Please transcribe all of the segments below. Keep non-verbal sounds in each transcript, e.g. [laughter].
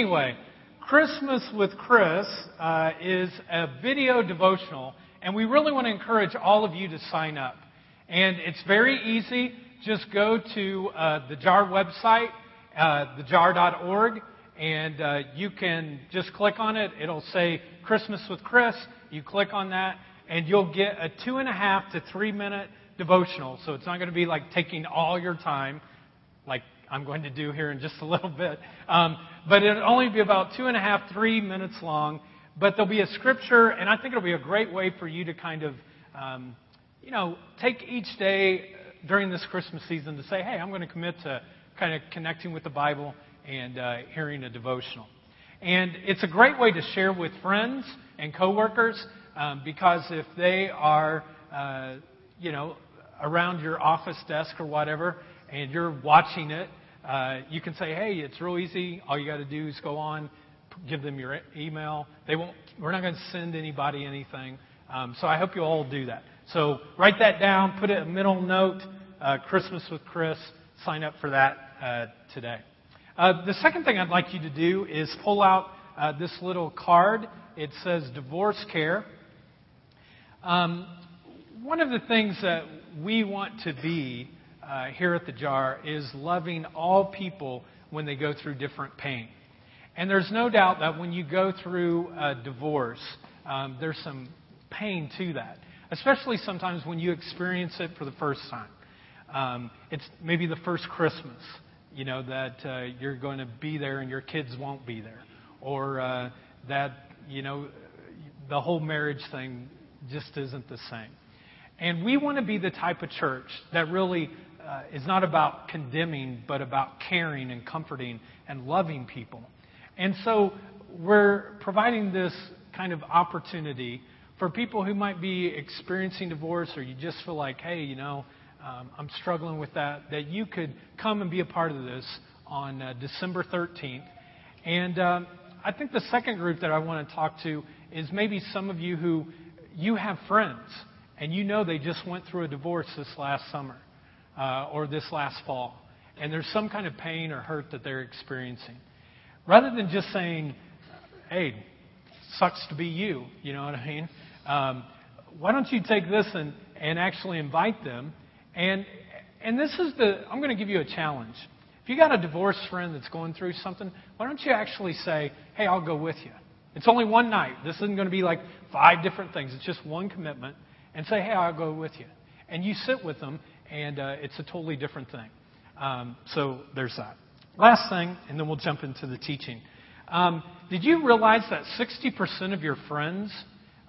Anyway, Christmas with Chris uh, is a video devotional, and we really want to encourage all of you to sign up. And it's very easy. Just go to uh, the JAR website, uh, thejar.org, and uh, you can just click on it. It'll say Christmas with Chris. You click on that, and you'll get a two and a half to three minute devotional. So it's not going to be like taking all your time, like I'm going to do here in just a little bit. Um, but it'll only be about two and a half, three minutes long. But there'll be a scripture, and I think it'll be a great way for you to kind of, um, you know, take each day during this Christmas season to say, hey, I'm going to commit to kind of connecting with the Bible and uh, hearing a devotional. And it's a great way to share with friends and coworkers um, because if they are, uh, you know, around your office desk or whatever, and you're watching it, uh, you can say, "Hey, it's real easy. All you got to do is go on, give them your email. They won't. We're not going to send anybody anything. Um, so I hope you all do that. So write that down. Put it a middle note. Uh, Christmas with Chris. Sign up for that uh, today. Uh, the second thing I'd like you to do is pull out uh, this little card. It says divorce care. Um, one of the things that we want to be uh, here at the jar is loving all people when they go through different pain. And there's no doubt that when you go through a divorce, um, there's some pain to that, especially sometimes when you experience it for the first time. Um, it's maybe the first Christmas, you know, that uh, you're going to be there and your kids won't be there, or uh, that you know the whole marriage thing just isn't the same. And we want to be the type of church that really uh, is not about condemning, but about caring and comforting and loving people. And so we're providing this kind of opportunity for people who might be experiencing divorce or you just feel like, hey, you know, um, I'm struggling with that, that you could come and be a part of this on uh, December 13th. And um, I think the second group that I want to talk to is maybe some of you who you have friends and you know they just went through a divorce this last summer or this last fall, and there's some kind of pain or hurt that they're experiencing. Rather than just saying, hey, sucks to be you, you know what I mean? Um, why don't you take this and, and actually invite them? And, and this is the, I'm going to give you a challenge. If you got a divorced friend that's going through something, why don't you actually say, hey, I'll go with you? It's only one night. This isn't going to be like five different things. It's just one commitment. And say, hey, I'll go with you. And you sit with them and uh, it's a totally different thing. Um, so there's that. Last thing, and then we'll jump into the teaching. Um, did you realize that 60% of your friends,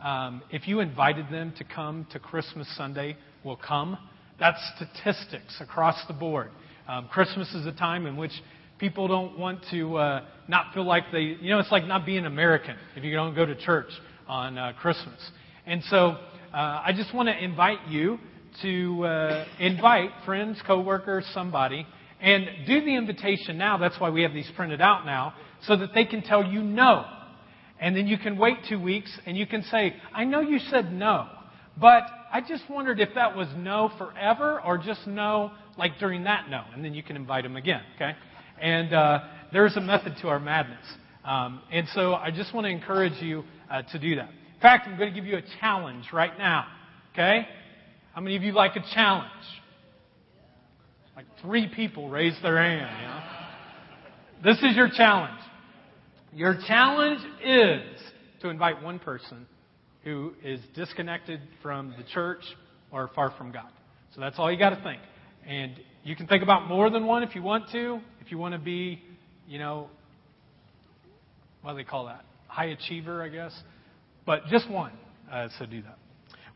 um, if you invited them to come to Christmas Sunday, will come? That's statistics across the board. Um, Christmas is a time in which people don't want to uh, not feel like they, you know, it's like not being American if you don't go to church on uh, Christmas. And so uh, I just want to invite you to uh, invite friends, coworkers, somebody, and do the invitation now. That's why we have these printed out now, so that they can tell you no. And then you can wait two weeks and you can say, I know you said no, but I just wondered if that was no forever or just no like during that no. And then you can invite them again, okay? And uh, there's a method to our madness. Um, and so I just want to encourage you uh, to do that. In fact, I'm going to give you a challenge right now, okay? How many of you like a challenge? Like three people raised their hand. You know? This is your challenge. Your challenge is to invite one person who is disconnected from the church or far from God. So that's all you got to think. And you can think about more than one if you want to. If you want to be, you know, what do they call that? High achiever, I guess. But just one. Uh, so do that.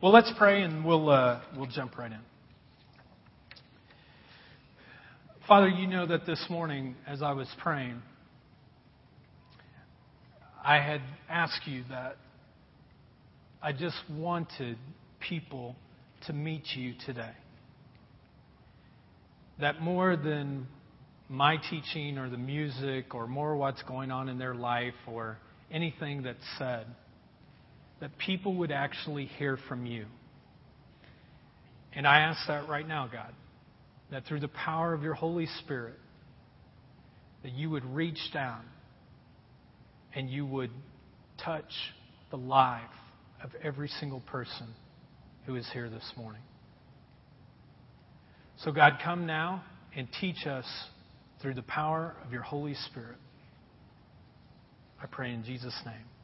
Well, let's pray and we'll, uh, we'll jump right in. Father, you know that this morning as I was praying, I had asked you that I just wanted people to meet you today. That more than my teaching or the music or more what's going on in their life or anything that's said, that people would actually hear from you. And I ask that right now, God, that through the power of your Holy Spirit, that you would reach down and you would touch the life of every single person who is here this morning. So, God, come now and teach us through the power of your Holy Spirit. I pray in Jesus' name.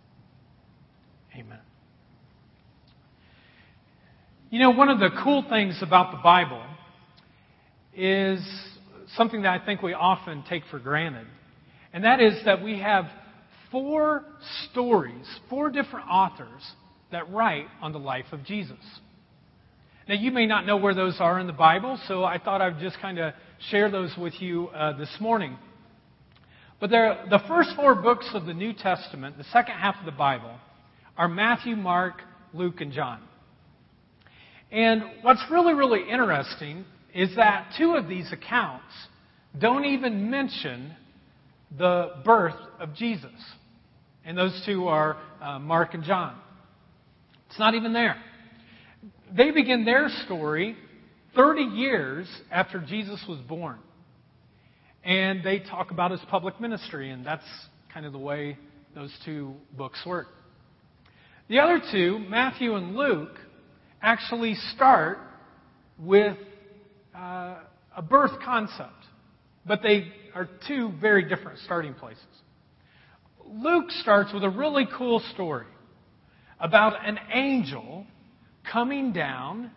Amen. You know, one of the cool things about the Bible is something that I think we often take for granted. And that is that we have four stories, four different authors that write on the life of Jesus. Now, you may not know where those are in the Bible, so I thought I'd just kind of share those with you uh, this morning. But the first four books of the New Testament, the second half of the Bible, are Matthew, Mark, Luke, and John. And what's really, really interesting is that two of these accounts don't even mention the birth of Jesus. And those two are uh, Mark and John. It's not even there. They begin their story 30 years after Jesus was born. And they talk about his public ministry, and that's kind of the way those two books work. The other two, Matthew and Luke, actually start with uh, a birth concept, but they are two very different starting places. Luke starts with a really cool story about an angel coming down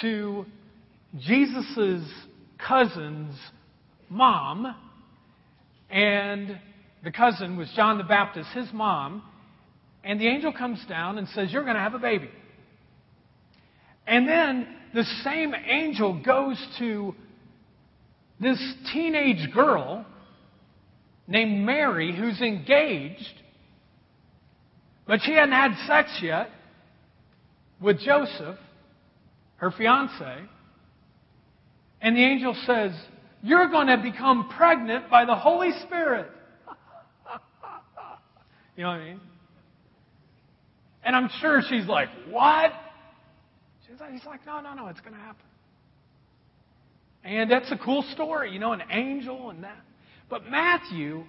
to Jesus' cousin's mom, and the cousin was John the Baptist, his mom, and the angel comes down and says, You're going to have a baby. And then the same angel goes to this teenage girl named Mary who's engaged, but she hadn't had sex yet with Joseph, her fiance. And the angel says, You're going to become pregnant by the Holy Spirit. [laughs] you know what I mean? And I'm sure she's like, What? She's like, He's like, No, no, no, it's going to happen. And that's a cool story, you know, an angel and that. But Matthew,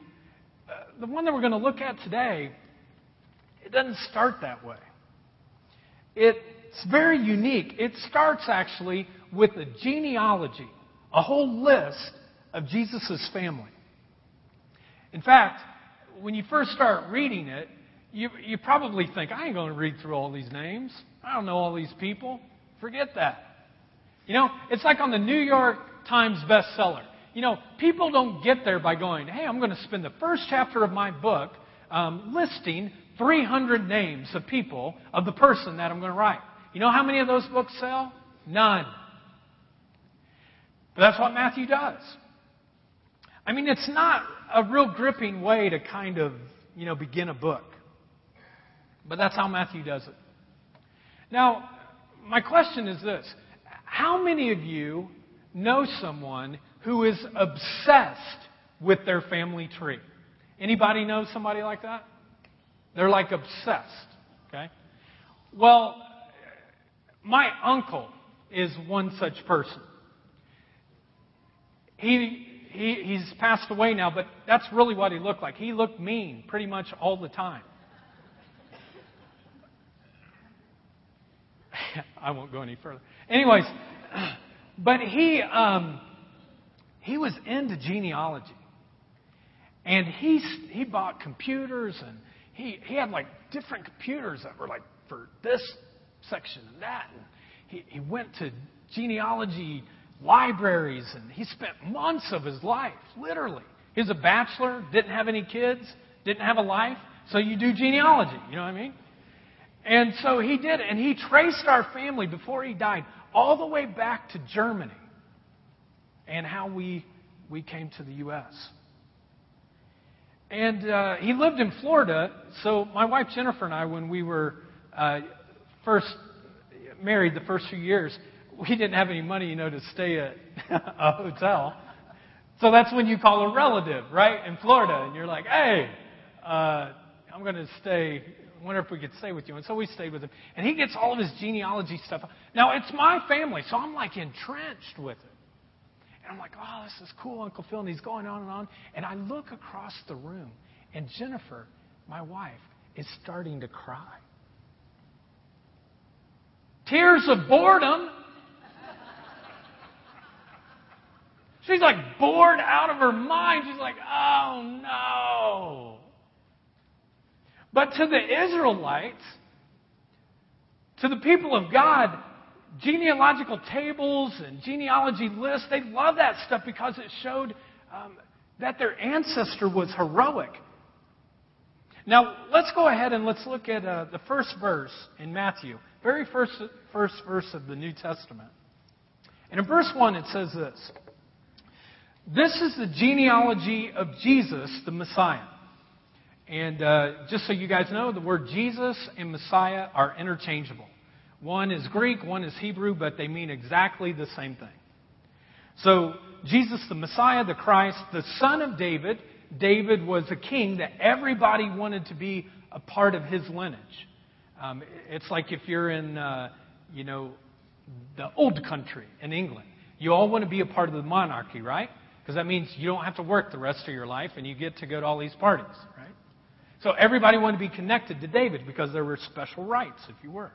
uh, the one that we're going to look at today, it doesn't start that way. It's very unique. It starts actually with a genealogy, a whole list of Jesus' family. In fact, when you first start reading it, you, you probably think, I ain't going to read through all these names. I don't know all these people. Forget that. You know, it's like on the New York Times bestseller. You know, people don't get there by going, hey, I'm going to spend the first chapter of my book um, listing 300 names of people, of the person that I'm going to write. You know how many of those books sell? None. But that's what Matthew does. I mean, it's not a real gripping way to kind of, you know, begin a book. But that's how Matthew does it. Now, my question is this How many of you know someone who is obsessed with their family tree? Anybody know somebody like that? They're like obsessed. Okay? Well, my uncle is one such person. He, he, he's passed away now, but that's really what he looked like. He looked mean pretty much all the time. [laughs] I won't go any further. Anyways, [clears throat] but he um, he was into genealogy, and he he bought computers, and he he had like different computers that were like for this section and that, and he he went to genealogy libraries, and he spent months of his life, literally. He was a bachelor, didn't have any kids, didn't have a life, so you do genealogy. You know what I mean? And so he did, and he traced our family before he died all the way back to Germany and how we, we came to the U.S. And uh, he lived in Florida, so my wife Jennifer and I, when we were uh, first married the first few years, we didn't have any money, you know, to stay at [laughs] a hotel. So that's when you call a relative, right, in Florida, and you're like, hey, uh, I'm going to stay wonder if we could stay with you. And so we stayed with him. And he gets all of his genealogy stuff. Now, it's my family, so I'm like entrenched with it. And I'm like, oh, this is cool, Uncle Phil. And he's going on and on. And I look across the room, and Jennifer my wife is starting to cry. Tears of boredom. She's like bored out of her mind. She's like, oh no. But to the Israelites, to the people of God, genealogical tables and genealogy lists, they love that stuff because it showed um, that their ancestor was heroic. Now, let's go ahead and let's look at uh, the first verse in Matthew, very first, first verse of the New Testament. And in verse 1, it says this This is the genealogy of Jesus, the Messiah. And uh, just so you guys know, the word Jesus and Messiah are interchangeable. One is Greek, one is Hebrew, but they mean exactly the same thing. So, Jesus, the Messiah, the Christ, the son of David, David was a king that everybody wanted to be a part of his lineage. Um, it's like if you're in, uh, you know, the old country in England. You all want to be a part of the monarchy, right? Because that means you don't have to work the rest of your life and you get to go to all these parties? So everybody wanted to be connected to David because there were special rights if you were.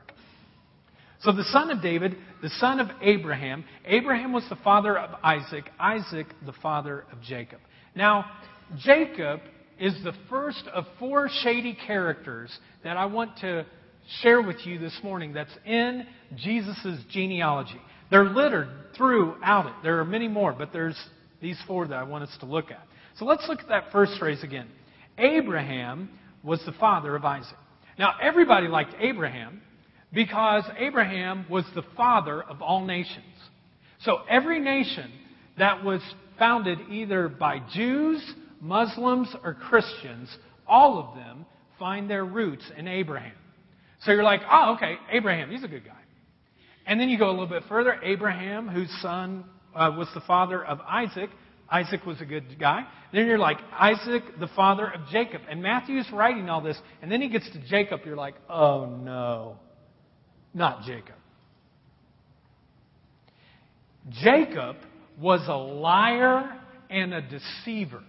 So the son of David, the son of Abraham, Abraham was the father of Isaac, Isaac the father of Jacob. Now, Jacob is the first of four shady characters that I want to share with you this morning that's in Jesus' genealogy. They're littered throughout it. There are many more, but there's these four that I want us to look at. So let's look at that first phrase again. Abraham was the father of Isaac. Now, everybody liked Abraham because Abraham was the father of all nations. So every nation that was founded either by Jews, Muslims, or Christians, all of them find their roots in Abraham. So you're like, oh, okay, Abraham, he's a good guy. And then you go a little bit further. Abraham, whose son uh, was the father of Isaac, Isaac was a good guy. Then you're like, Isaac, the father of Jacob. And Matthew's writing all this. And then he gets to Jacob. You're like, oh no, not Jacob. Jacob was a liar and a deceiver.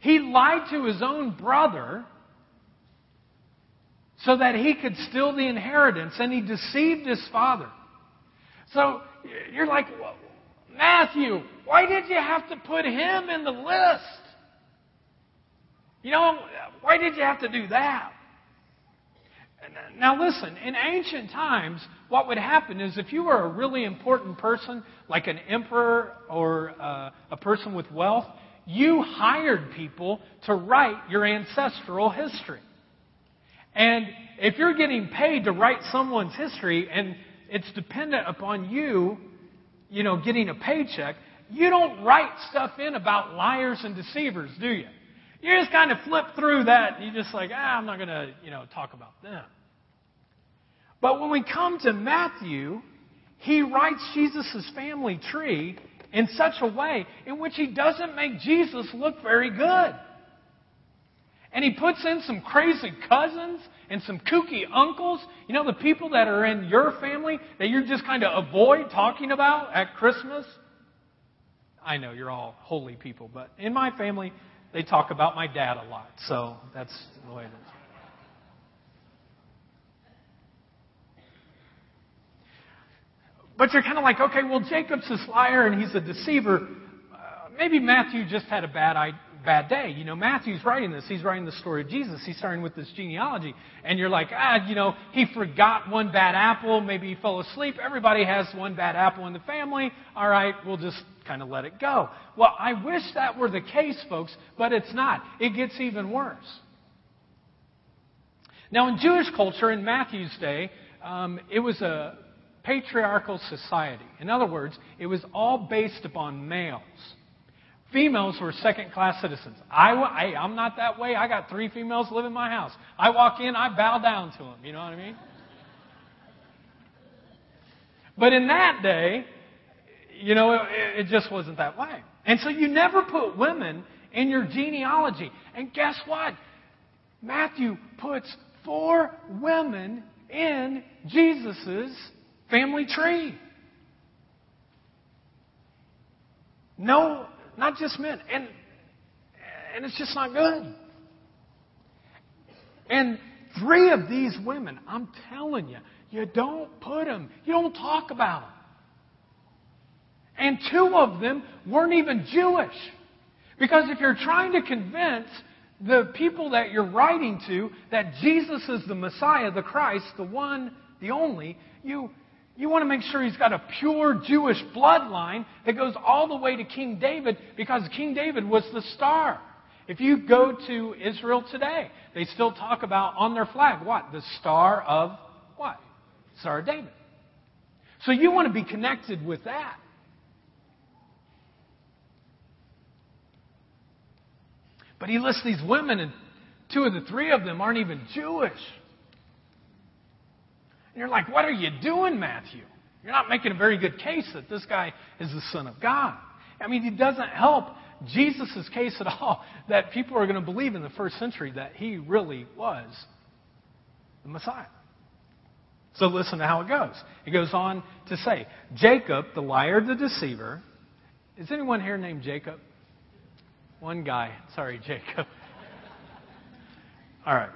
He lied to his own brother so that he could steal the inheritance, and he deceived his father. So you're like, Matthew, why did you have to put him in the list? You know, why did you have to do that? Now, listen, in ancient times, what would happen is if you were a really important person, like an emperor or uh, a person with wealth, you hired people to write your ancestral history. And if you're getting paid to write someone's history and it's dependent upon you you know, getting a paycheck, you don't write stuff in about liars and deceivers, do you? You just kind of flip through that and you're just like, ah, I'm not going to, you know, talk about them. But when we come to Matthew, he writes Jesus' family tree in such a way in which he doesn't make Jesus look very good. And he puts in some crazy cousins and some kooky uncles. You know, the people that are in your family that you just kind of avoid talking about at Christmas. I know you're all holy people, but in my family, they talk about my dad a lot. So that's the way it is. But you're kind of like, okay, well, Jacob's this liar and he's a deceiver. Uh, maybe Matthew just had a bad bad day. You know, Matthew's writing this. He's writing the story of Jesus. He's starting with this genealogy. And you're like, ah, you know, he forgot one bad apple. Maybe he fell asleep. Everybody has one bad apple in the family. All right, we'll just kind of let it go. Well, I wish that were the case, folks, but it's not. It gets even worse. Now, in Jewish culture, in Matthew's day, um, it was a patriarchal society. In other words, it was all based upon males. Females were second class citizens. I, I'm not that way. I got three females live in my house. I walk in, I bow down to them. You know what I mean? But in that day, you know, it, it just wasn't that way. And so you never put women in your genealogy. And guess what? Matthew puts four women in Jesus' family tree. No not just men. And, and it's just not good. And three of these women, I'm telling you, you don't put them, you don't talk about them. And two of them weren't even Jewish. Because if you're trying to convince the people that you're writing to that Jesus is the Messiah, the Christ, the one, the only, you, you want to make sure he's got a pure Jewish bloodline that goes all the way to King David because King David was the star. If you go to Israel today, they still talk about on their flag what? The star of what? Star of David. So you want to be connected with that. But he lists these women, and two of the three of them aren't even Jewish. And you're like, what are you doing, Matthew? You're not making a very good case that this guy is the Son of God. I mean, he doesn't help Jesus' case at all [laughs] that people are going to believe in the first century that he really was the Messiah. So listen to how it goes. It goes on to say, Jacob, the liar, the deceiver. Is anyone here named Jacob? One guy. Sorry, [laughs] Jacob. All right.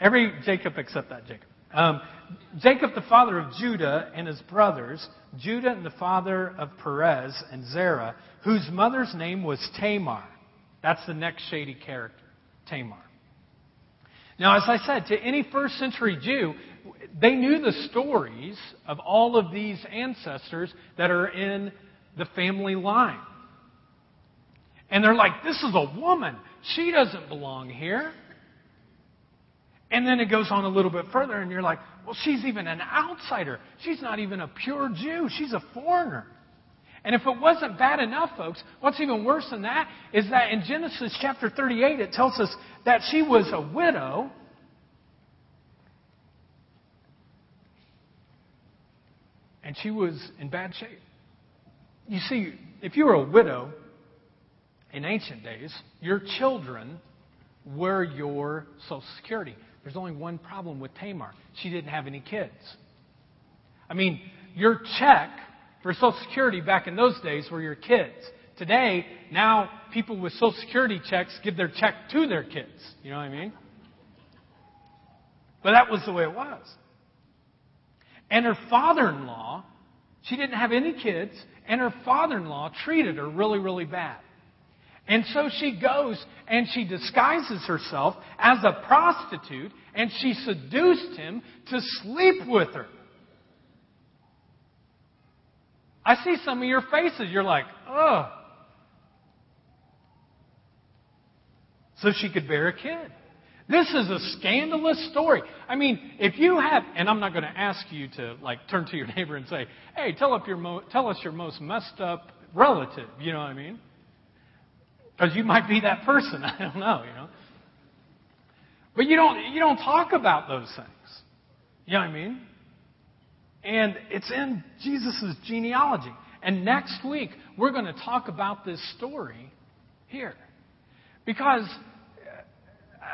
Every Jacob except that Jacob. Um, Jacob, the father of Judah and his brothers, Judah and the father of Perez and Zerah, whose mother's name was Tamar. That's the next shady character, Tamar. Now, as I said, to any first century Jew, they knew the stories of all of these ancestors that are in the family line. And they're like, this is a woman. She doesn't belong here. And then it goes on a little bit further, and you're like, well, she's even an outsider. She's not even a pure Jew. She's a foreigner. And if it wasn't bad enough, folks, what's even worse than that is that in Genesis chapter 38, it tells us that she was a widow. And she was in bad shape. You see, if you were a widow, in ancient days, your children were your Social Security. There's only one problem with Tamar. She didn't have any kids. I mean, your check for Social Security back in those days were your kids. Today, now people with Social Security checks give their check to their kids. You know what I mean? But that was the way it was. And her father in law, she didn't have any kids, and her father in law treated her really, really bad. And so she goes and she disguises herself as a prostitute and she seduced him to sleep with her. I see some of your faces. You're like, oh. So she could bear a kid. This is a scandalous story. I mean, if you have, and I'm not going to ask you to like turn to your [laughs] neighbor and say, "Hey, tell, up your mo- tell us your most messed up relative." You know what I mean? Because you might be that person. [laughs] I don't know, you know. But you don't, you don't talk about those things. You know what I mean? And it's in Jesus' genealogy. And next week, we're going to talk about this story here. Because uh,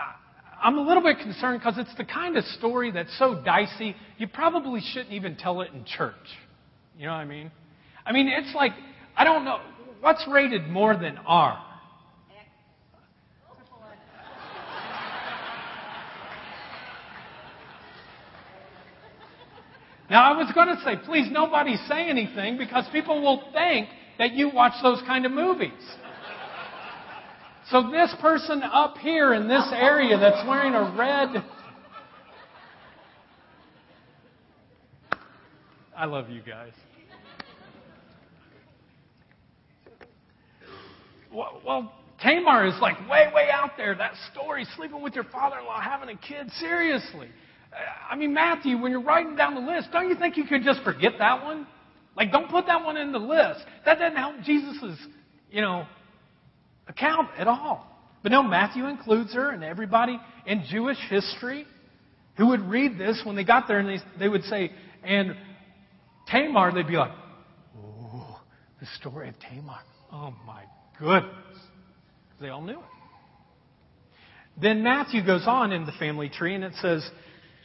I'm a little bit concerned because it's the kind of story that's so dicey, you probably shouldn't even tell it in church. You know what I mean? I mean, it's like, I don't know, what's rated more than R? Now, I was going to say, please, nobody say anything because people will think that you watch those kind of movies. So, this person up here in this area that's wearing a red. I love you guys. Well, Tamar is like way, way out there. That story, sleeping with your father in law, having a kid, seriously. I mean, Matthew, when you're writing down the list, don't you think you could just forget that one? Like, don't put that one in the list. That doesn't help Jesus' you know, account at all. But no, Matthew includes her, and everybody in Jewish history who would read this when they got there and they, they would say, and Tamar, they'd be like, oh, the story of Tamar. Oh my goodness. They all knew it. Then Matthew goes on in the family tree and it says,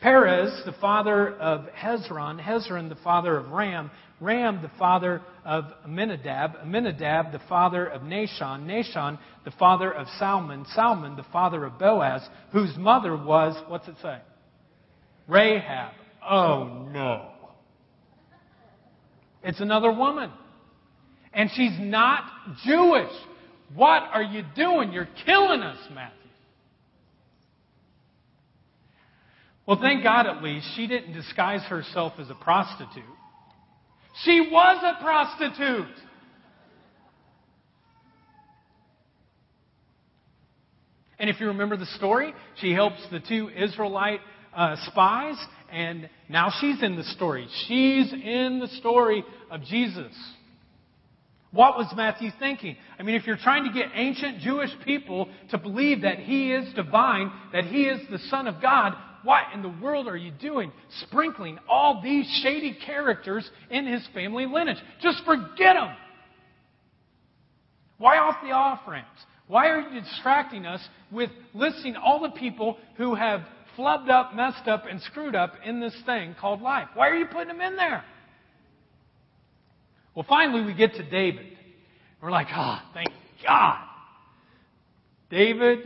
Perez, the father of Hezron, Hezron, the father of Ram, Ram, the father of Amminadab, Amminadab, the father of Nahshon, Nahshon, the father of Salmon, Salmon, the father of Boaz, whose mother was, what's it say? Rahab. Oh no. It's another woman. And she's not Jewish. What are you doing? You're killing us, Matthew. Well, thank God at least she didn't disguise herself as a prostitute. She was a prostitute. And if you remember the story, she helps the two Israelite uh, spies, and now she's in the story. She's in the story of Jesus. What was Matthew thinking? I mean, if you're trying to get ancient Jewish people to believe that he is divine, that he is the Son of God, what in the world are you doing? Sprinkling all these shady characters in his family lineage. Just forget them. Why off the off ramps? Why are you distracting us with listing all the people who have flubbed up, messed up, and screwed up in this thing called life? Why are you putting them in there? Well, finally, we get to David. We're like, ah, oh, thank God. David,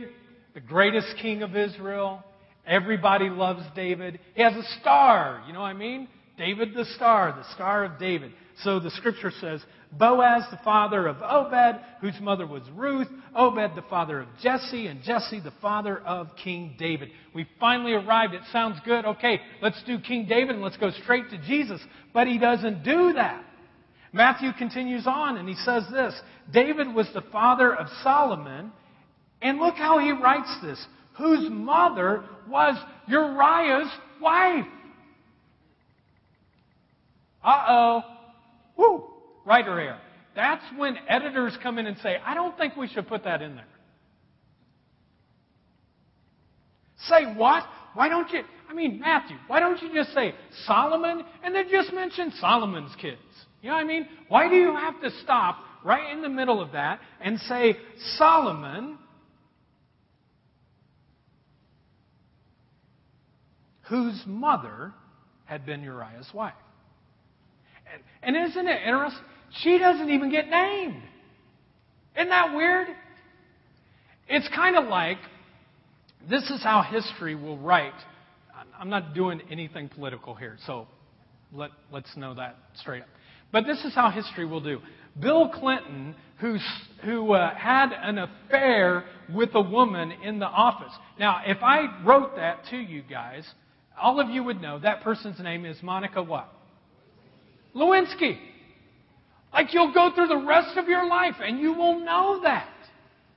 the greatest king of Israel, Everybody loves David. He has a star, you know what I mean? David the star, the star of David. So the scripture says, Boaz the father of Obed, whose mother was Ruth, Obed the father of Jesse, and Jesse the father of King David. We finally arrived. It sounds good. Okay, let's do King David and let's go straight to Jesus. But he doesn't do that. Matthew continues on and he says this David was the father of Solomon, and look how he writes this whose mother was Uriah's wife. Uh oh. Woo. Writer error. That's when editors come in and say, I don't think we should put that in there. Say what? Why don't you? I mean, Matthew, why don't you just say Solomon and then just mention Solomon's kids? You know what I mean? Why do you have to stop right in the middle of that and say Solomon whose mother had been Uriah's wife. And, and isn't it interesting? She doesn't even get named. Isn't that weird? It's kind of like this is how history will write. I'm not doing anything political here, so let, let's know that straight up. But this is how history will do. Bill Clinton, who's, who uh, had an affair with a woman in the office. Now, if I wrote that to you guys, all of you would know that person's name is Monica what? Lewinsky. Like you'll go through the rest of your life and you will know that.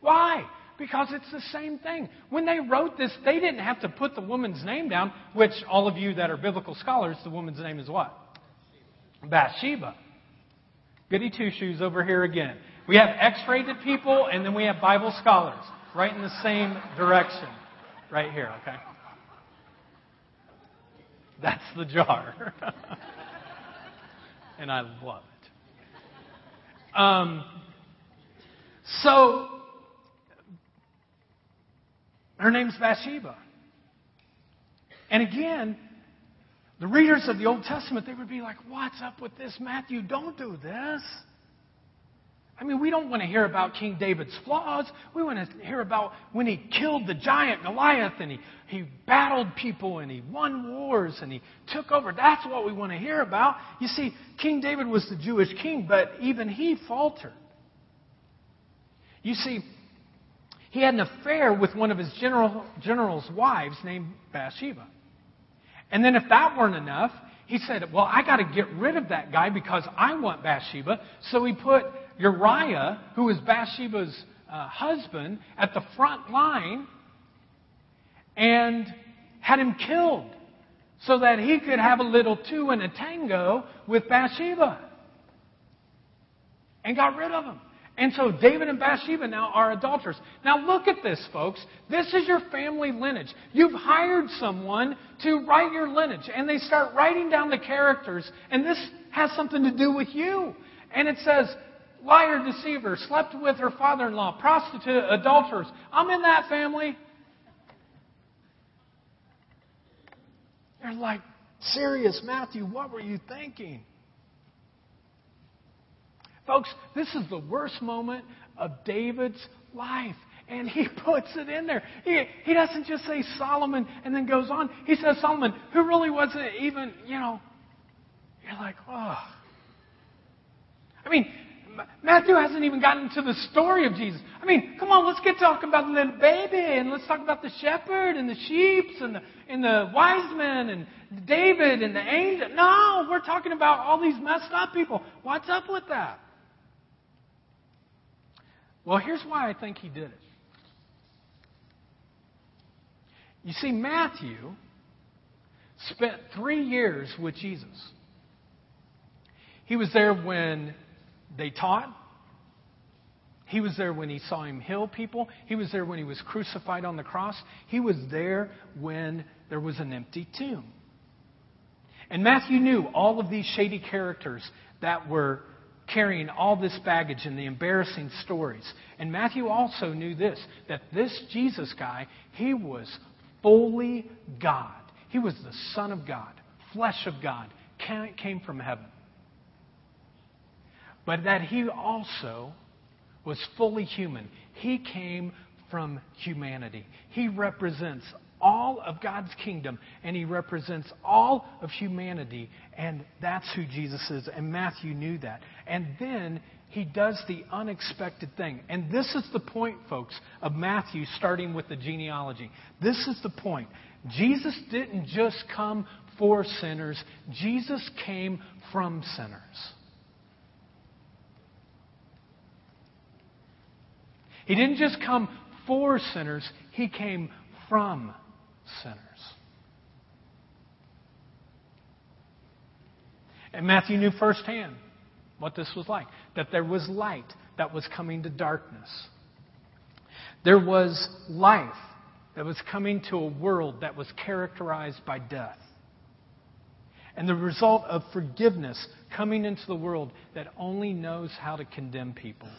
Why? Because it's the same thing. When they wrote this, they didn't have to put the woman's name down, which all of you that are biblical scholars, the woman's name is what? Bathsheba. Goody two shoes over here again. We have X rated people and then we have Bible scholars right in the same direction. Right here, okay? That's the jar. [laughs] and I love it. Um, so, her name's Bathsheba. And again, the readers of the Old Testament, they would be like, What's up with this, Matthew? Don't do this. I mean, we don't want to hear about King David's flaws. We want to hear about when he killed the giant Goliath and he, he battled people and he won wars and he took over. That's what we want to hear about. You see, King David was the Jewish king, but even he faltered. You see, he had an affair with one of his general, general's wives named Bathsheba. And then, if that weren't enough, he said, Well, I got to get rid of that guy because I want Bathsheba. So he put Uriah, who was Bathsheba's uh, husband, at the front line and had him killed so that he could have a little two and a tango with Bathsheba and got rid of him. And so David and Bathsheba now are adulterers. Now look at this, folks. This is your family lineage. You've hired someone to write your lineage, and they start writing down the characters, and this has something to do with you. And it says, liar, deceiver, slept with her father in law, prostitute, adulterers. I'm in that family. They're like, serious, Matthew, what were you thinking? Folks, this is the worst moment of David's life. And he [laughs] puts it in there. He, he doesn't just say Solomon and then goes on. He says Solomon, who really wasn't even, you know, you're like, oh. I mean, Matthew hasn't even gotten to the story of Jesus. I mean, come on, let's get talking about the little baby and let's talk about the shepherd and the sheep and the, and the wise men and David and the angel. No, we're talking about all these messed up people. What's up with that? Well, here's why I think he did it. You see, Matthew spent three years with Jesus. He was there when they taught. He was there when he saw him heal people. He was there when he was crucified on the cross. He was there when there was an empty tomb. And Matthew knew all of these shady characters that were carrying all this baggage and the embarrassing stories. And Matthew also knew this that this Jesus guy, he was fully God. He was the Son of God, flesh of God, came from heaven. But that he also was fully human. He came from humanity. He represents all of God's kingdom and he represents all of humanity. And that's who Jesus is. And Matthew knew that. And then he does the unexpected thing. And this is the point, folks, of Matthew starting with the genealogy. This is the point. Jesus didn't just come for sinners, Jesus came from sinners. He didn't just come for sinners, he came from sinners. And Matthew knew firsthand what this was like that there was light that was coming to darkness. There was life that was coming to a world that was characterized by death. And the result of forgiveness coming into the world that only knows how to condemn people.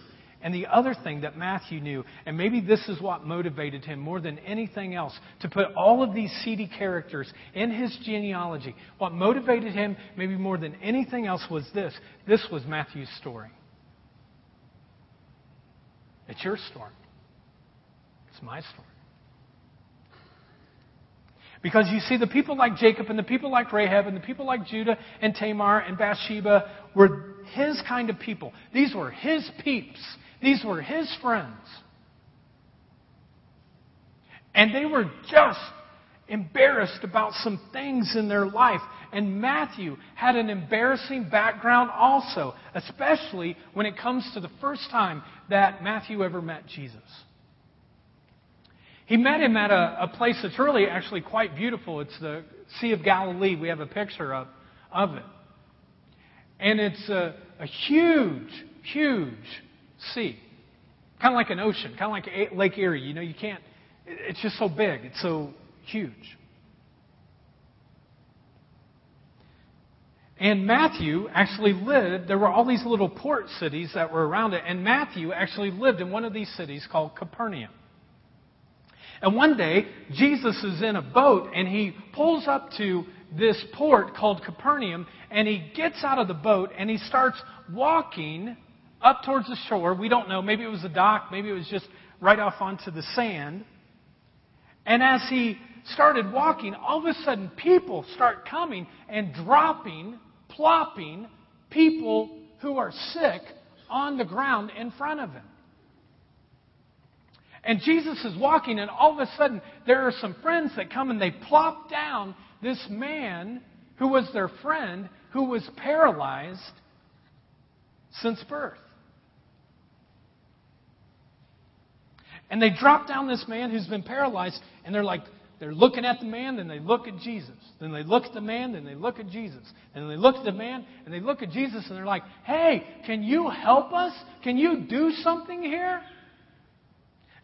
And the other thing that Matthew knew, and maybe this is what motivated him more than anything else, to put all of these seedy characters in his genealogy, what motivated him maybe more than anything else was this. This was Matthew's story. It's your story. It's my story. Because you see, the people like Jacob and the people like Rahab and the people like Judah and Tamar and Bathsheba were his kind of people. These were his peeps. These were his friends. And they were just embarrassed about some things in their life. And Matthew had an embarrassing background also, especially when it comes to the first time that Matthew ever met Jesus. He met him at a, a place that's really actually quite beautiful. It's the Sea of Galilee. We have a picture of, of it. And it's a, a huge, huge sea. Kind of like an ocean, kind of like Lake Erie. You know, you can't, it's just so big, it's so huge. And Matthew actually lived, there were all these little port cities that were around it, and Matthew actually lived in one of these cities called Capernaum. And one day, Jesus is in a boat and he pulls up to this port called Capernaum and he gets out of the boat and he starts walking up towards the shore. We don't know. Maybe it was a dock. Maybe it was just right off onto the sand. And as he started walking, all of a sudden people start coming and dropping, plopping people who are sick on the ground in front of him. And Jesus is walking, and all of a sudden there are some friends that come and they plop down this man who was their friend who was paralyzed since birth. And they drop down this man who's been paralyzed, and they're like, they're looking at the man, then they look at Jesus. Then they look at the man, then they look at Jesus. And they look at the man, and they look at Jesus, and they're like, hey, can you help us? Can you do something here?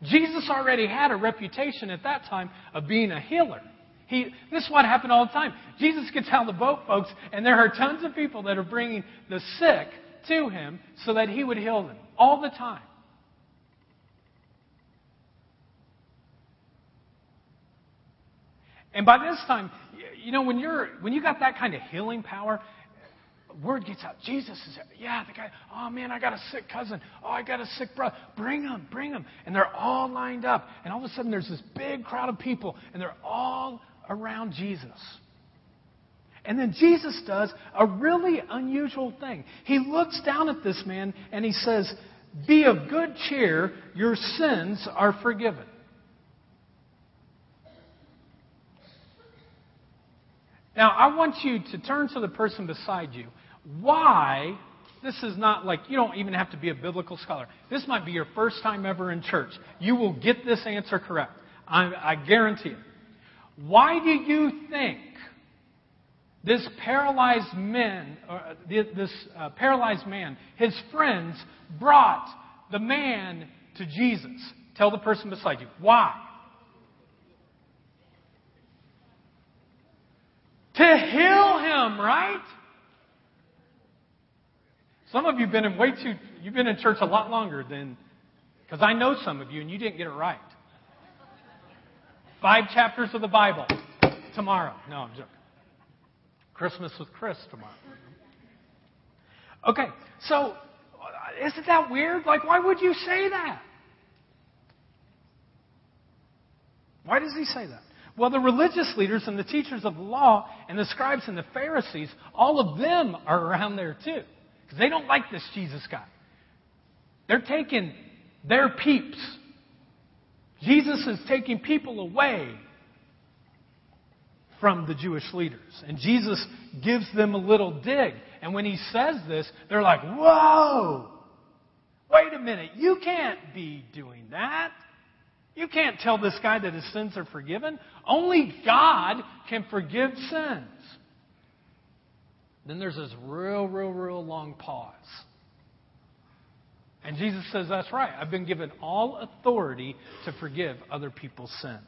Jesus already had a reputation at that time of being a healer. He, this is what happened all the time. Jesus gets out of the boat, folks, and there are tons of people that are bringing the sick to him so that he would heal them all the time. And by this time, you know, when you're when you got that kind of healing power, word gets out. Jesus is there. Yeah, the guy, oh man, I got a sick cousin. Oh, I got a sick brother. Bring him, bring him. And they're all lined up. And all of a sudden there's this big crowd of people, and they're all around Jesus. And then Jesus does a really unusual thing. He looks down at this man and he says, Be of good cheer, your sins are forgiven. Now, I want you to turn to the person beside you. Why? This is not like you don't even have to be a biblical scholar. This might be your first time ever in church. You will get this answer correct. I, I guarantee it. Why do you think this paralyzed man, uh, this uh, paralyzed man, his friends brought the man to Jesus? Tell the person beside you. Why? To heal him, right? Some of you have been in way too, you've been in church a lot longer than, because I know some of you and you didn't get it right. Five chapters of the Bible tomorrow. No, I'm joking. Christmas with Chris tomorrow. Okay, so uh, isn't that weird? Like, why would you say that? Why does he say that? Well, the religious leaders and the teachers of law and the scribes and the Pharisees, all of them are around there too. Because they don't like this Jesus guy. They're taking their peeps. Jesus is taking people away from the Jewish leaders. And Jesus gives them a little dig. And when he says this, they're like, whoa! Wait a minute, you can't be doing that. You can't tell this guy that his sins are forgiven. Only God can forgive sins. Then there's this real, real, real long pause. And Jesus says, That's right. I've been given all authority to forgive other people's sins.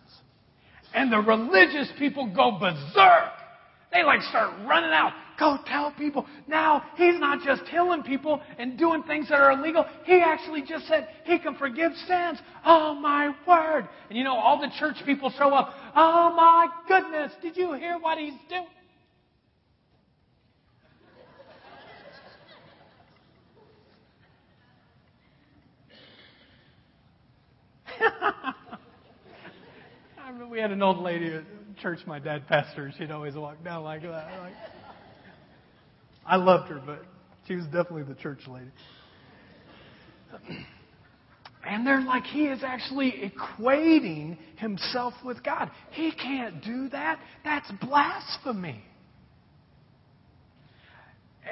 And the religious people go berserk. They like start running out. Go tell people. Now, he's not just killing people and doing things that are illegal. He actually just said he can forgive sins. Oh my word. And you know, all the church people show up. Oh my goodness. Did you hear what he's doing? [laughs] I we had an old lady at church my dad pastored. She'd always walk down like that. Like, I loved her, but she was definitely the church lady. And they're like, he is actually equating himself with God. He can't do that. That's blasphemy.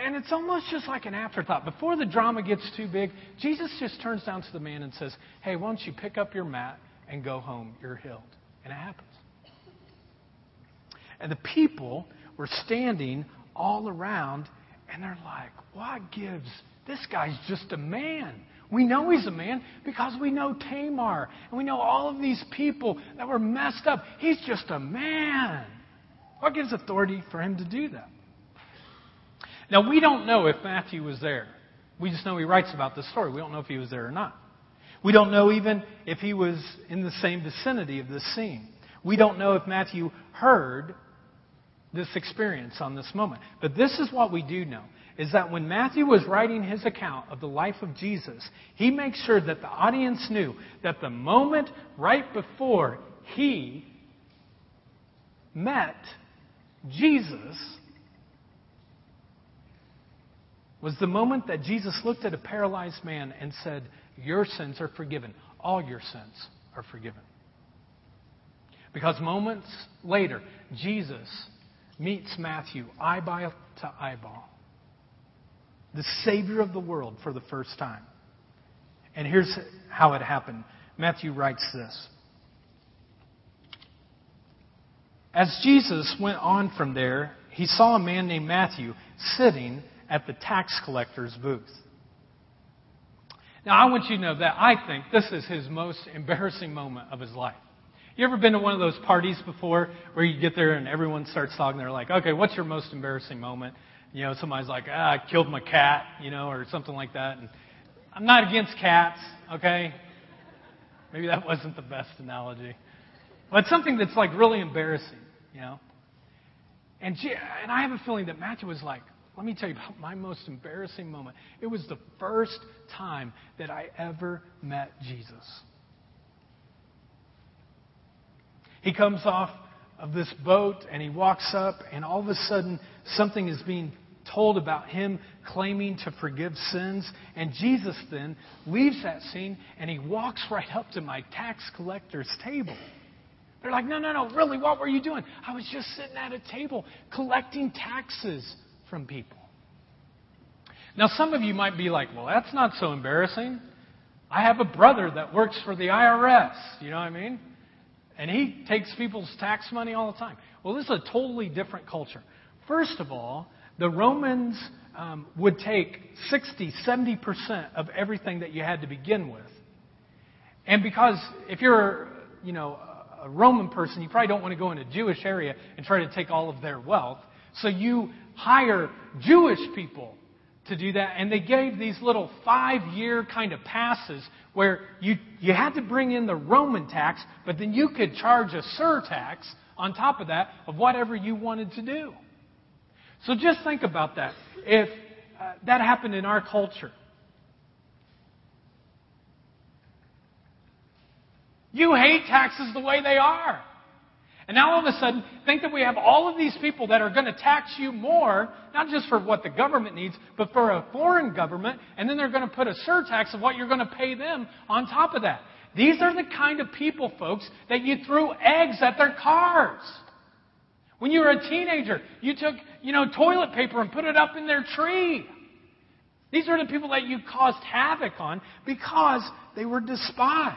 And it's almost just like an afterthought. Before the drama gets too big, Jesus just turns down to the man and says, Hey, why don't you pick up your mat and go home? You're healed. And it happens. And the people were standing all around, and they're like, What gives? This guy's just a man. We know he's a man because we know Tamar, and we know all of these people that were messed up. He's just a man. What gives authority for him to do that? Now, we don't know if Matthew was there. We just know he writes about this story. We don't know if he was there or not. We don't know even if he was in the same vicinity of this scene. We don't know if Matthew heard this experience on this moment. But this is what we do know is that when Matthew was writing his account of the life of Jesus, he makes sure that the audience knew that the moment right before he met Jesus was the moment that Jesus looked at a paralyzed man and said, Your sins are forgiven. All your sins are forgiven. Because moments later, Jesus meets Matthew eyeball to eyeball, the Savior of the world for the first time. And here's how it happened Matthew writes this. As Jesus went on from there, he saw a man named Matthew sitting at the tax collector's booth. Now, I want you to know that I think this is his most embarrassing moment of his life. You ever been to one of those parties before where you get there and everyone starts talking? They're like, okay, what's your most embarrassing moment? You know, somebody's like, ah, I killed my cat, you know, or something like that. And I'm not against cats, okay? Maybe that [laughs] wasn't the best analogy. But something that's like really embarrassing. you know. And, and I have a feeling that Matthew was like, let me tell you about my most embarrassing moment. It was the first time that I ever met Jesus. He comes off of this boat and he walks up, and all of a sudden, something is being told about him claiming to forgive sins. And Jesus then leaves that scene and he walks right up to my tax collector's table. They're like, no, no, no, really, what were you doing? I was just sitting at a table collecting taxes from people. Now, some of you might be like, well, that's not so embarrassing. I have a brother that works for the IRS. You know what I mean? And he takes people's tax money all the time. Well, this is a totally different culture. First of all, the Romans um, would take 60, 70% of everything that you had to begin with. And because if you're, you know, a Roman person, you probably don't want to go in a Jewish area and try to take all of their wealth. So you hire Jewish people to do that. And they gave these little five year kind of passes where you, you had to bring in the Roman tax, but then you could charge a surtax on top of that of whatever you wanted to do. So just think about that. If uh, that happened in our culture, You hate taxes the way they are. And now all of a sudden, think that we have all of these people that are going to tax you more, not just for what the government needs, but for a foreign government, and then they're going to put a surtax of what you're going to pay them on top of that. These are the kind of people, folks, that you threw eggs at their cars. When you were a teenager, you took, you know, toilet paper and put it up in their tree. These are the people that you caused havoc on because they were despised.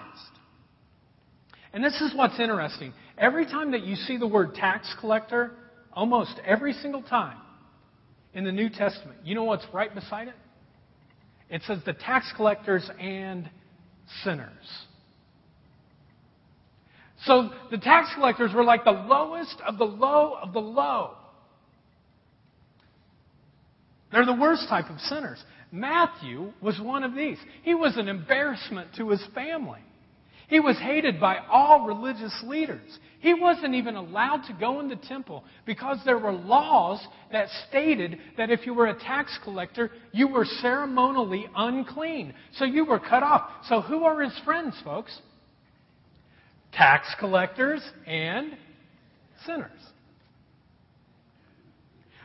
And this is what's interesting. Every time that you see the word tax collector, almost every single time in the New Testament, you know what's right beside it? It says the tax collectors and sinners. So the tax collectors were like the lowest of the low of the low. They're the worst type of sinners. Matthew was one of these. He was an embarrassment to his family. He was hated by all religious leaders. He wasn't even allowed to go in the temple because there were laws that stated that if you were a tax collector, you were ceremonially unclean. So you were cut off. So who are his friends, folks? Tax collectors and sinners.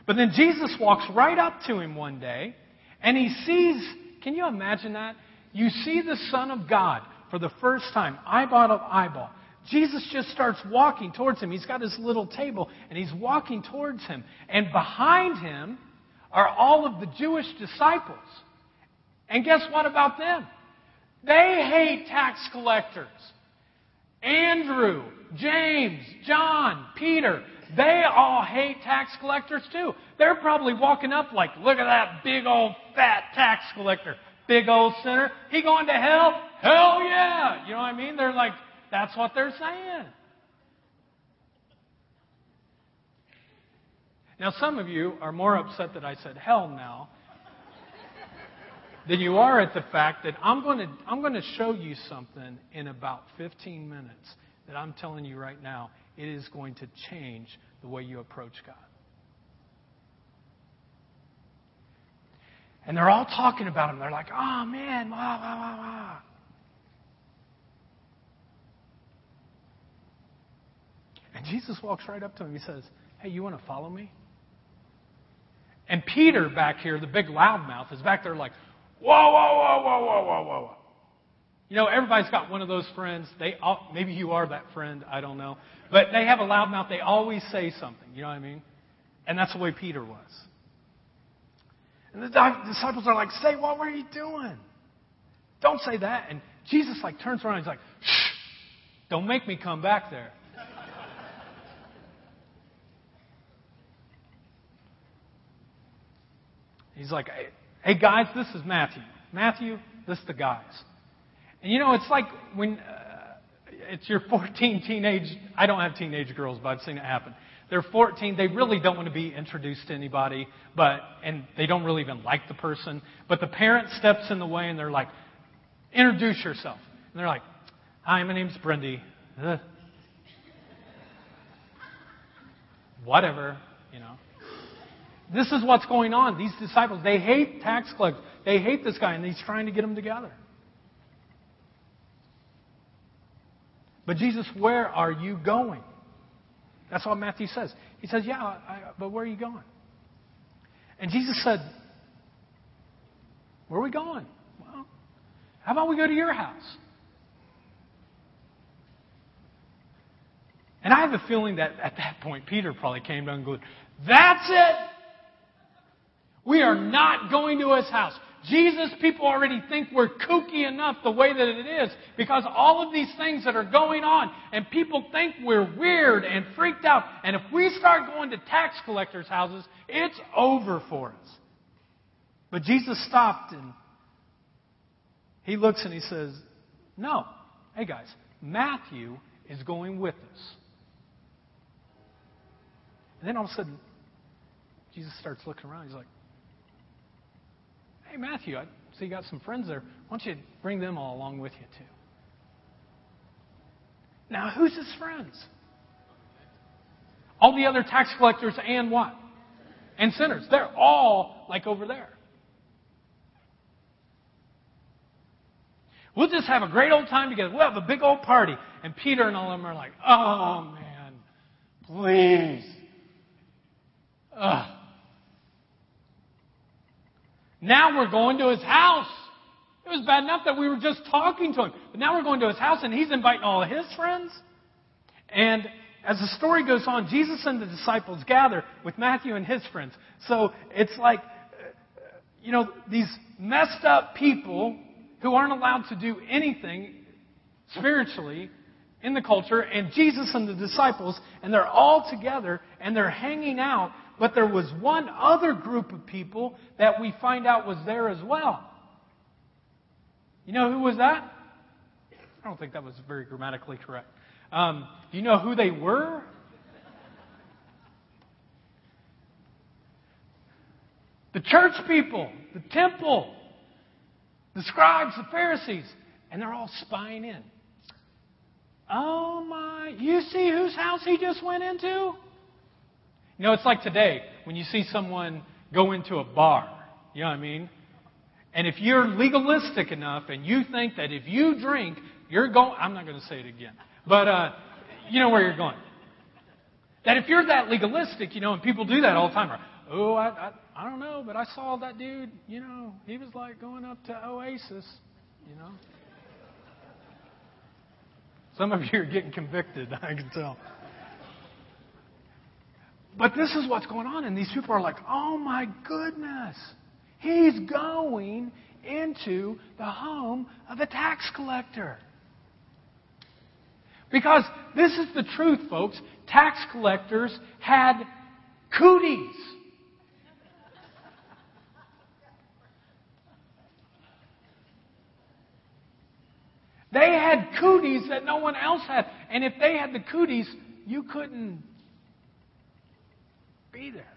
But then Jesus walks right up to him one day and he sees, can you imagine that? You see the Son of God for the first time, eyeball to eyeball. Jesus just starts walking towards him. He's got his little table and he's walking towards him. And behind him are all of the Jewish disciples. And guess what about them? They hate tax collectors. Andrew, James, John, Peter, they all hate tax collectors too. They're probably walking up like, look at that big old fat tax collector big old sinner. He going to hell? Hell yeah. You know what I mean? They're like, that's what they're saying. Now, some of you are more upset that I said hell now than you are at the fact that I'm going to, I'm going to show you something in about 15 minutes that I'm telling you right now. It is going to change the way you approach God. And they're all talking about him. They're like, oh man, wah, wah, wah, wah. And Jesus walks right up to him. He says, Hey, you want to follow me? And Peter back here, the big loudmouth, is back there like, Whoa, whoa, whoa, whoa, whoa, whoa, whoa. You know, everybody's got one of those friends. They all, maybe you are that friend. I don't know, but they have a loudmouth. They always say something. You know what I mean? And that's the way Peter was. And the disciples are like, say, what were you doing? Don't say that. And Jesus like turns around and he's like, shh, don't make me come back there. He's like, hey, guys, this is Matthew. Matthew, this is the guys. And you know, it's like when uh, it's your [laughs] 14 teenage, I don't have teenage girls, but I've seen it happen. They're 14. They really don't want to be introduced to anybody, but and they don't really even like the person. But the parent steps in the way, and they're like, "Introduce yourself." And they're like, "Hi, my name's Brendy." Whatever, you know. This is what's going on. These disciples, they hate tax collectors. They hate this guy, and he's trying to get them together. But Jesus, where are you going? That's all Matthew says. He says, Yeah, I, but where are you going? And Jesus said, Where are we going? Well, how about we go to your house? And I have a feeling that at that point, Peter probably came down and That's it! We are not going to his house. Jesus, people already think we're kooky enough the way that it is because all of these things that are going on, and people think we're weird and freaked out. And if we start going to tax collectors' houses, it's over for us. But Jesus stopped and he looks and he says, No. Hey guys, Matthew is going with us. And then all of a sudden, Jesus starts looking around. He's like, Hey, Matthew, I see you got some friends there. Why don't you bring them all along with you, too? Now, who's his friends? All the other tax collectors and what? And sinners. They're all like over there. We'll just have a great old time together. We'll have a big old party. And Peter and all of them are like, oh, man, please. Ugh. Now we're going to his house. It was bad enough that we were just talking to him. But now we're going to his house and he's inviting all of his friends. And as the story goes on, Jesus and the disciples gather with Matthew and his friends. So it's like, uh, you know, these messed up people who aren't allowed to do anything spiritually in the culture, and Jesus and the disciples, and they're all together and they're hanging out but there was one other group of people that we find out was there as well. You know who was that? I don't think that was very grammatically correct. Um, do you know who they were? The church people, the temple, the scribes, the Pharisees, and they're all spying in. Oh my, you see whose house he just went into? You know, it's like today when you see someone go into a bar. You know what I mean? And if you're legalistic enough and you think that if you drink, you're going, I'm not going to say it again, but uh, you know where you're going. That if you're that legalistic, you know, and people do that all the time, or, oh, I, I, I don't know, but I saw that dude, you know, he was like going up to Oasis, you know. Some of you are getting convicted, [laughs] I can tell. But this is what's going on, and these people are like, oh my goodness, he's going into the home of a tax collector. Because this is the truth, folks. Tax collectors had cooties. They had cooties that no one else had. And if they had the cooties, you couldn't be there.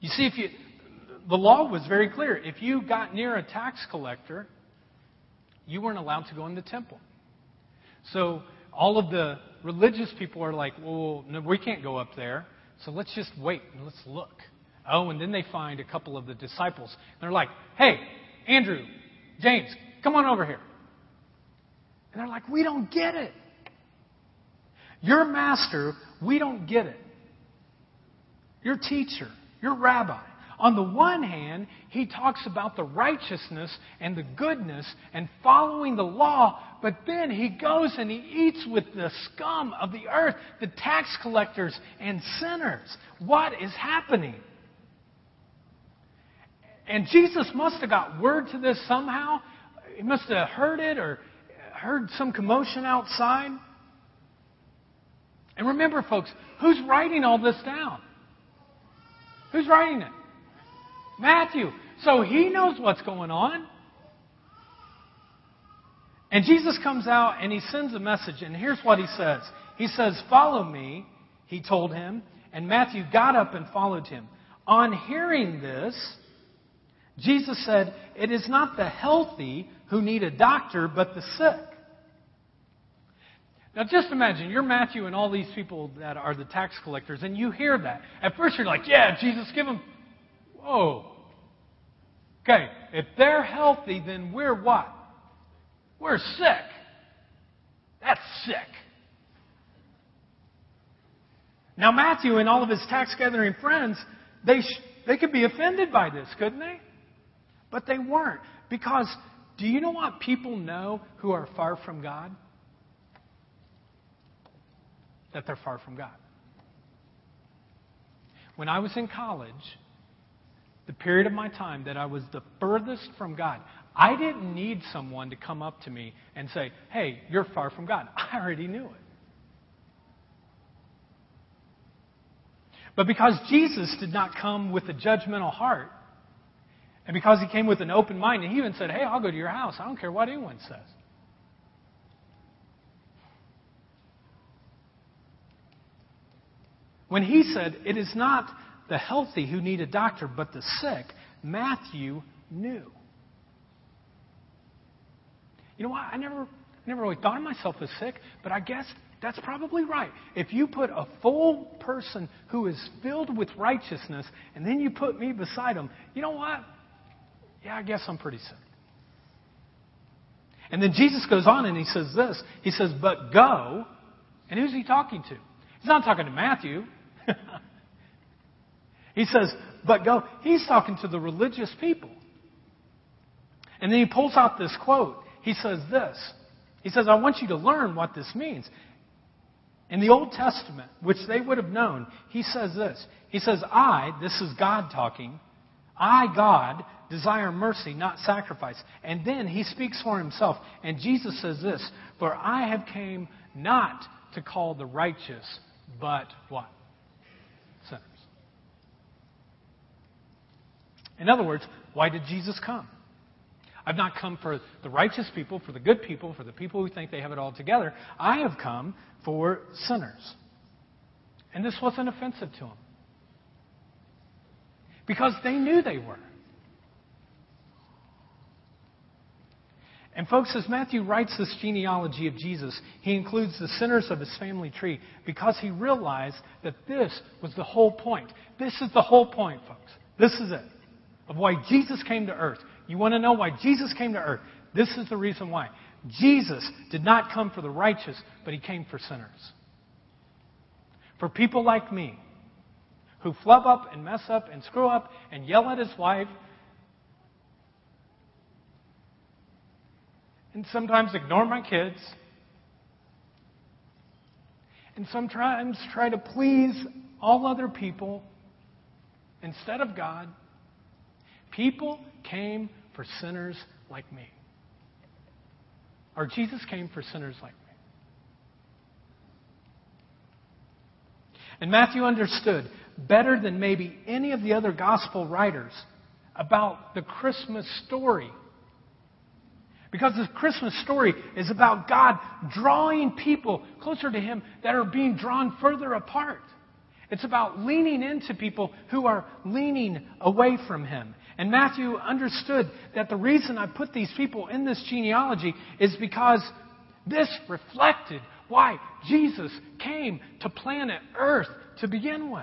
You see, if you, the law was very clear. If you got near a tax collector, you weren't allowed to go in the temple. So all of the religious people are like, well, no, we can't go up there. So let's just wait and let's look. Oh, and then they find a couple of the disciples. And they're like, hey, Andrew, James, come on over here. And they're like, we don't get it. Your master, we don't get it. Your teacher, your rabbi. On the one hand, he talks about the righteousness and the goodness and following the law, but then he goes and he eats with the scum of the earth, the tax collectors and sinners. What is happening? And Jesus must have got word to this somehow. He must have heard it or heard some commotion outside. And remember, folks, who's writing all this down? Who's writing it? Matthew. So he knows what's going on. And Jesus comes out and he sends a message, and here's what he says. He says, Follow me, he told him. And Matthew got up and followed him. On hearing this, Jesus said, It is not the healthy who need a doctor, but the sick. Now, just imagine you're Matthew and all these people that are the tax collectors, and you hear that. At first, you're like, yeah, Jesus, give them. Whoa. Okay, if they're healthy, then we're what? We're sick. That's sick. Now, Matthew and all of his tax gathering friends, they, sh- they could be offended by this, couldn't they? But they weren't. Because do you know what people know who are far from God? That they're far from God. When I was in college, the period of my time that I was the furthest from God, I didn't need someone to come up to me and say, Hey, you're far from God. I already knew it. But because Jesus did not come with a judgmental heart, and because he came with an open mind, and he even said, Hey, I'll go to your house. I don't care what anyone says. When he said, It is not the healthy who need a doctor, but the sick, Matthew knew. You know what? I never, never really thought of myself as sick, but I guess that's probably right. If you put a full person who is filled with righteousness and then you put me beside him, you know what? Yeah, I guess I'm pretty sick. And then Jesus goes on and he says this. He says, But go. And who's he talking to? He's not talking to Matthew. [laughs] he says, But go. He's talking to the religious people. And then he pulls out this quote. He says this. He says, I want you to learn what this means. In the Old Testament, which they would have known, he says this. He says, I, this is God talking, I, God, desire mercy, not sacrifice. And then he speaks for himself. And Jesus says this For I have came not to call the righteous, but what? Sinners. In other words, why did Jesus come? I've not come for the righteous people, for the good people, for the people who think they have it all together. I have come for sinners. And this wasn't offensive to them. Because they knew they were. And, folks, as Matthew writes this genealogy of Jesus, he includes the sinners of his family tree because he realized that this was the whole point. This is the whole point, folks. This is it. Of why Jesus came to earth. You want to know why Jesus came to earth? This is the reason why. Jesus did not come for the righteous, but he came for sinners. For people like me, who flub up and mess up and screw up and yell at his wife and sometimes ignore my kids, and sometimes try to please all other people instead of God. People came for sinners like me. Or Jesus came for sinners like me. And Matthew understood better than maybe any of the other gospel writers about the Christmas story because the Christmas story is about God drawing people closer to Him that are being drawn further apart. It's about leaning into people who are leaning away from Him. And Matthew understood that the reason I put these people in this genealogy is because this reflected why Jesus came to planet Earth to begin with.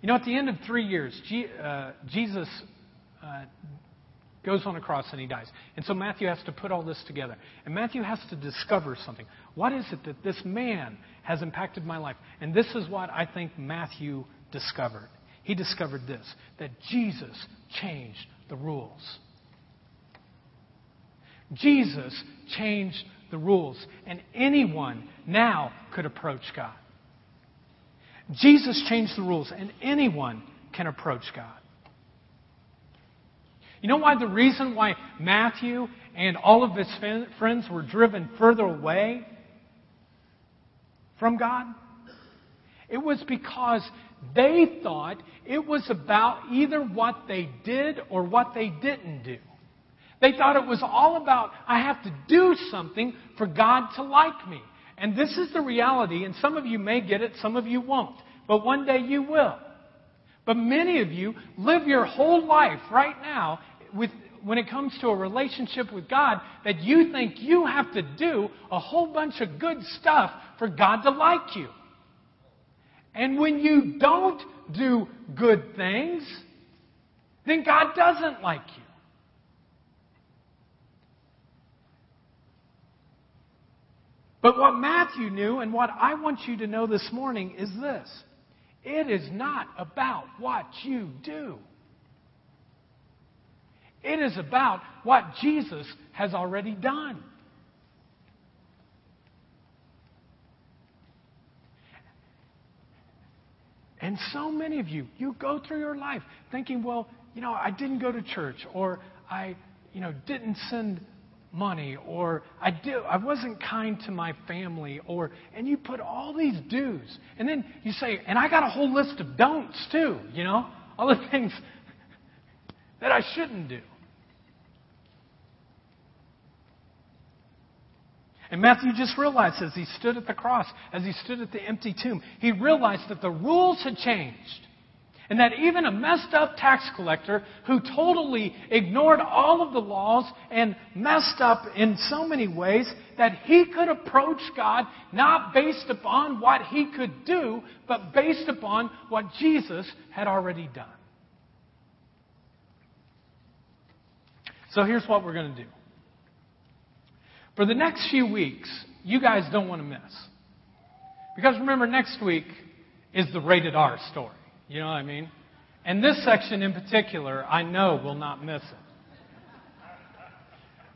You know, at the end of three years, uh, Jesus uh, goes on a cross and he dies. And so Matthew has to put all this together. And Matthew has to discover something. What is it that this man has impacted my life? And this is what I think Matthew discovered. He discovered this that Jesus changed the rules. Jesus changed the rules. And anyone now could approach God. Jesus changed the rules, and anyone can approach God. You know why the reason why Matthew and all of his friends were driven further away from God? It was because they thought it was about either what they did or what they didn't do. They thought it was all about, I have to do something for God to like me. And this is the reality, and some of you may get it, some of you won't. But one day you will. But many of you live your whole life right now with, when it comes to a relationship with God that you think you have to do a whole bunch of good stuff for God to like you. And when you don't do good things, then God doesn't like you. But what Matthew knew and what I want you to know this morning is this it is not about what you do. It is about what Jesus has already done. And so many of you, you go through your life thinking, well, you know, I didn't go to church, or I, you know, didn't send money, or I did, I wasn't kind to my family, or, and you put all these do's, and then you say, and I got a whole list of don'ts too, you know, all the [laughs] things that I shouldn't do. And Matthew just realized as he stood at the cross, as he stood at the empty tomb, he realized that the rules had changed. And that even a messed up tax collector who totally ignored all of the laws and messed up in so many ways, that he could approach God not based upon what he could do, but based upon what Jesus had already done. So here's what we're going to do. For the next few weeks, you guys don't want to miss. Because remember, next week is the rated R story. You know what I mean? And this section in particular, I know will not miss it.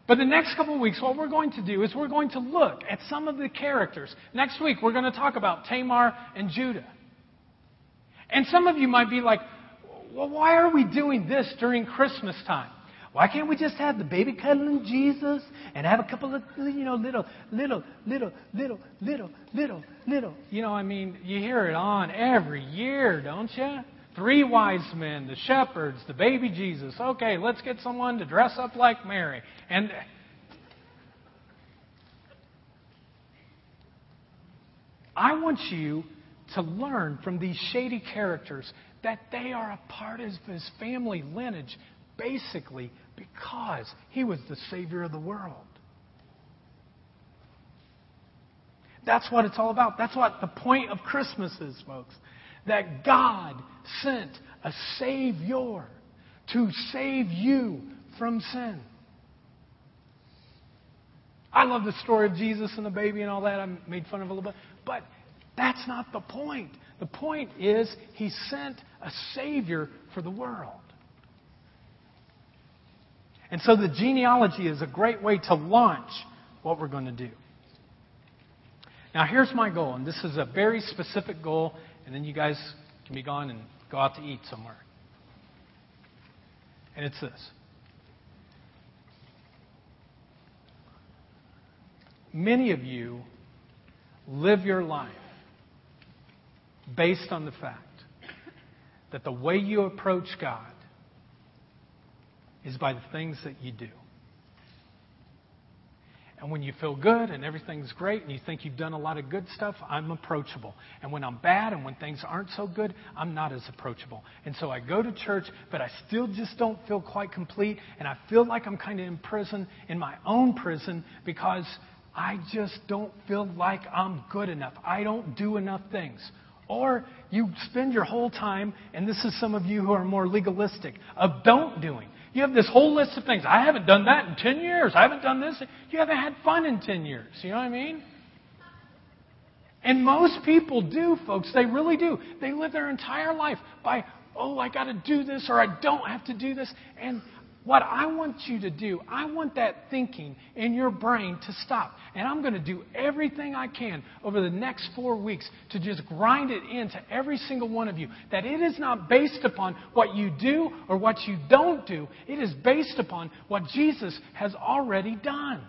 But the next couple of weeks, what we're going to do is we're going to look at some of the characters. Next week, we're going to talk about Tamar and Judah. And some of you might be like, well, why are we doing this during Christmas time? Why can't we just have the baby cuddling Jesus and have a couple of, you know, little, little, little, little, little, little, little. You know, I mean, you hear it on every year, don't you? Three wise men, the shepherds, the baby Jesus. Okay, let's get someone to dress up like Mary. And I want you to learn from these shady characters that they are a part of his family lineage basically because he was the Savior of the world. That's what it's all about. That's what the point of Christmas is, folks. That God sent a Savior to save you from sin. I love the story of Jesus and the baby and all that. I made fun of a little bit. But that's not the point. The point is, He sent a Savior for the world. And so the genealogy is a great way to launch what we're going to do. Now, here's my goal, and this is a very specific goal, and then you guys can be gone and go out to eat somewhere. And it's this many of you live your life based on the fact that the way you approach God is by the things that you do. And when you feel good and everything's great and you think you've done a lot of good stuff, I'm approachable. And when I'm bad and when things aren't so good, I'm not as approachable. And so I go to church, but I still just don't feel quite complete. And I feel like I'm kind of in prison, in my own prison, because I just don't feel like I'm good enough. I don't do enough things. Or you spend your whole time, and this is some of you who are more legalistic, of don't doing. You have this whole list of things. I haven't done that in 10 years. I haven't done this. You haven't had fun in 10 years. You know what I mean? And most people do, folks. They really do. They live their entire life by, oh, I got to do this or I don't have to do this. And what I want you to do, I want that thinking in your brain to stop. And I'm going to do everything I can over the next four weeks to just grind it into every single one of you that it is not based upon what you do or what you don't do. It is based upon what Jesus has already done.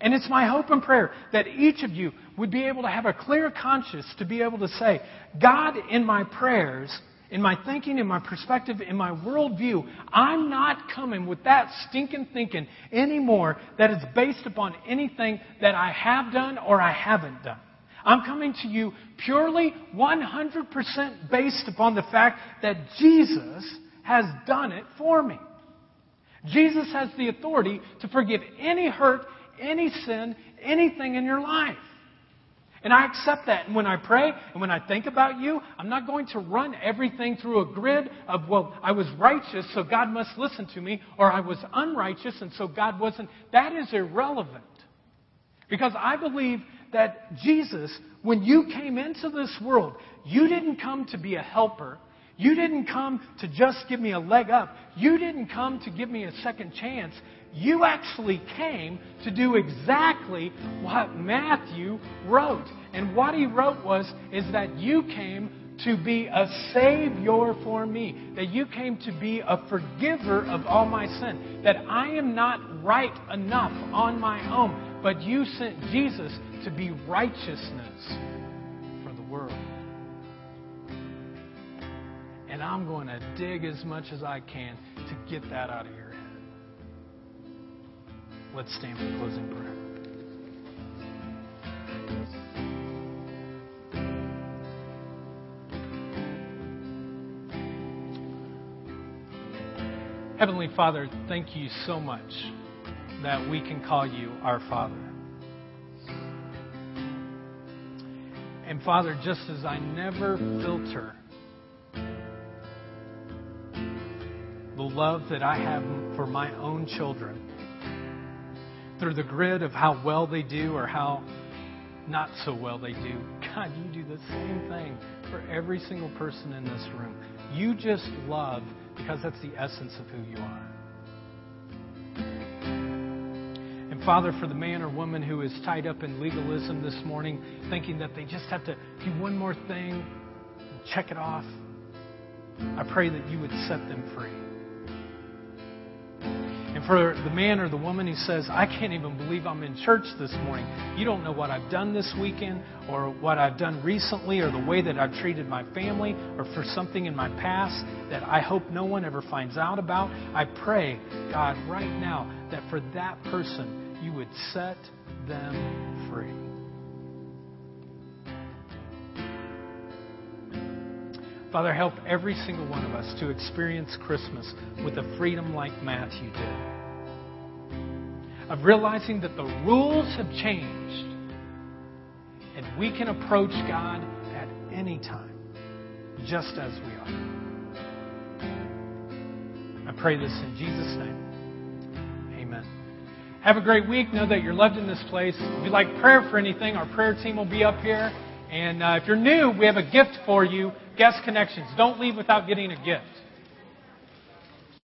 And it's my hope and prayer that each of you would be able to have a clear conscience to be able to say, God, in my prayers, in my thinking, in my perspective, in my worldview, I'm not coming with that stinking thinking anymore that is based upon anything that I have done or I haven't done. I'm coming to you purely 100% based upon the fact that Jesus has done it for me. Jesus has the authority to forgive any hurt, any sin, anything in your life. And I accept that. And when I pray and when I think about you, I'm not going to run everything through a grid of, well, I was righteous, so God must listen to me, or I was unrighteous, and so God wasn't. That is irrelevant. Because I believe that Jesus, when you came into this world, you didn't come to be a helper. You didn't come to just give me a leg up. You didn't come to give me a second chance. You actually came to do exactly what Matthew wrote. And what he wrote was is that you came to be a savior for me, that you came to be a forgiver of all my sin, that I am not right enough on my own, but you sent Jesus to be righteousness for the world. And I'm going to dig as much as I can to get that out of head. Let's stand for closing prayer. Heavenly Father, thank you so much that we can call you our Father. And Father, just as I never filter the love that I have for my own children through the grid of how well they do or how not so well they do, God, you do the same thing for every single person in this room. You just love because that's the essence of who you are. And Father, for the man or woman who is tied up in legalism this morning, thinking that they just have to do one more thing, check it off, I pray that you would set them free. And for the man or the woman who says, I can't even believe I'm in church this morning, you don't know what I've done this weekend or what I've done recently or the way that I've treated my family or for something in my past that I hope no one ever finds out about. I pray, God, right now, that for that person, you would set them free. Father, help every single one of us to experience Christmas with a freedom like Matthew did. Of realizing that the rules have changed and we can approach God at any time, just as we are. I pray this in Jesus' name. Amen. Have a great week. Know that you're loved in this place. If you'd like prayer for anything, our prayer team will be up here. And uh, if you're new, we have a gift for you Guest Connections. Don't leave without getting a gift.